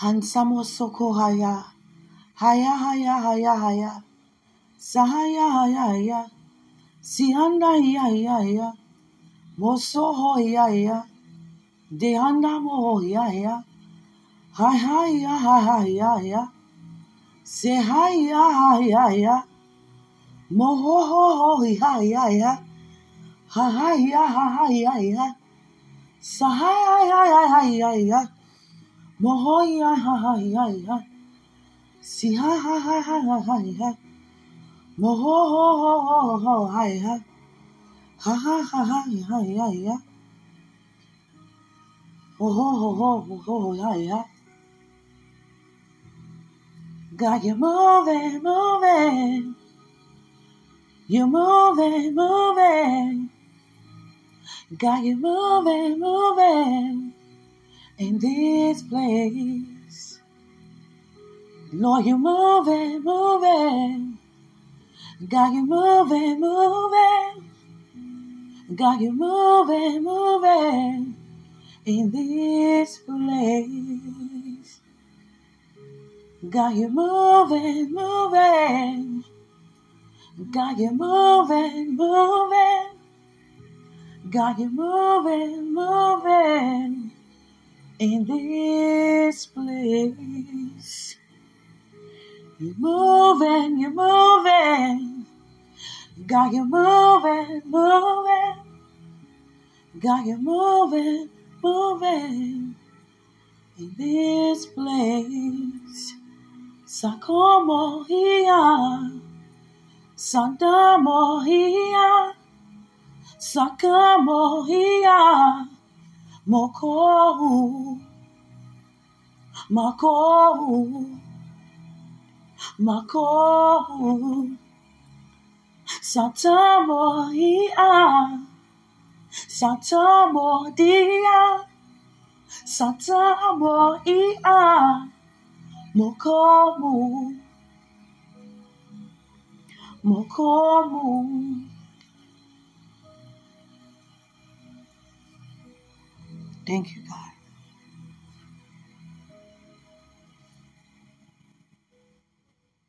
Hansamo soko haya. Haya haya haya haya. Sahaya haya haya. Sihanda haya haya haya. Moso ho haya haya. Dehanda mo ho haya haya. Hi hi ya hi hi ya ya. Say hi ya hi ya ya. Mo ho ho ho ya ya ya. Ha hi ya ha hi ya ya. Sa hi hi hi hi hi ya ya. Mo ho ya ha ha ya ya. Si ha ha ha ha ha ha ya. Mo ho ho ho ho ha ya. Ha ha ha ha ha ho ho ho ho ho you're moving, moving. You're moving, moving. God, you're moving, moving in this place. Lord, you're moving, moving. God, you're moving, moving. God, you're moving, moving in this place. God, you're moving, moving. God, you're moving, moving. God, you're moving, moving in this place. You're moving, you're moving. God, you're moving, moving. God, you're moving, moving in this place. Sakomo here, Santamo here, Sakamo here, Moko, Mako, Mako, Santamo here, Santamo dia, Santamo here, Mokomu, Mokomu. Thank you, God.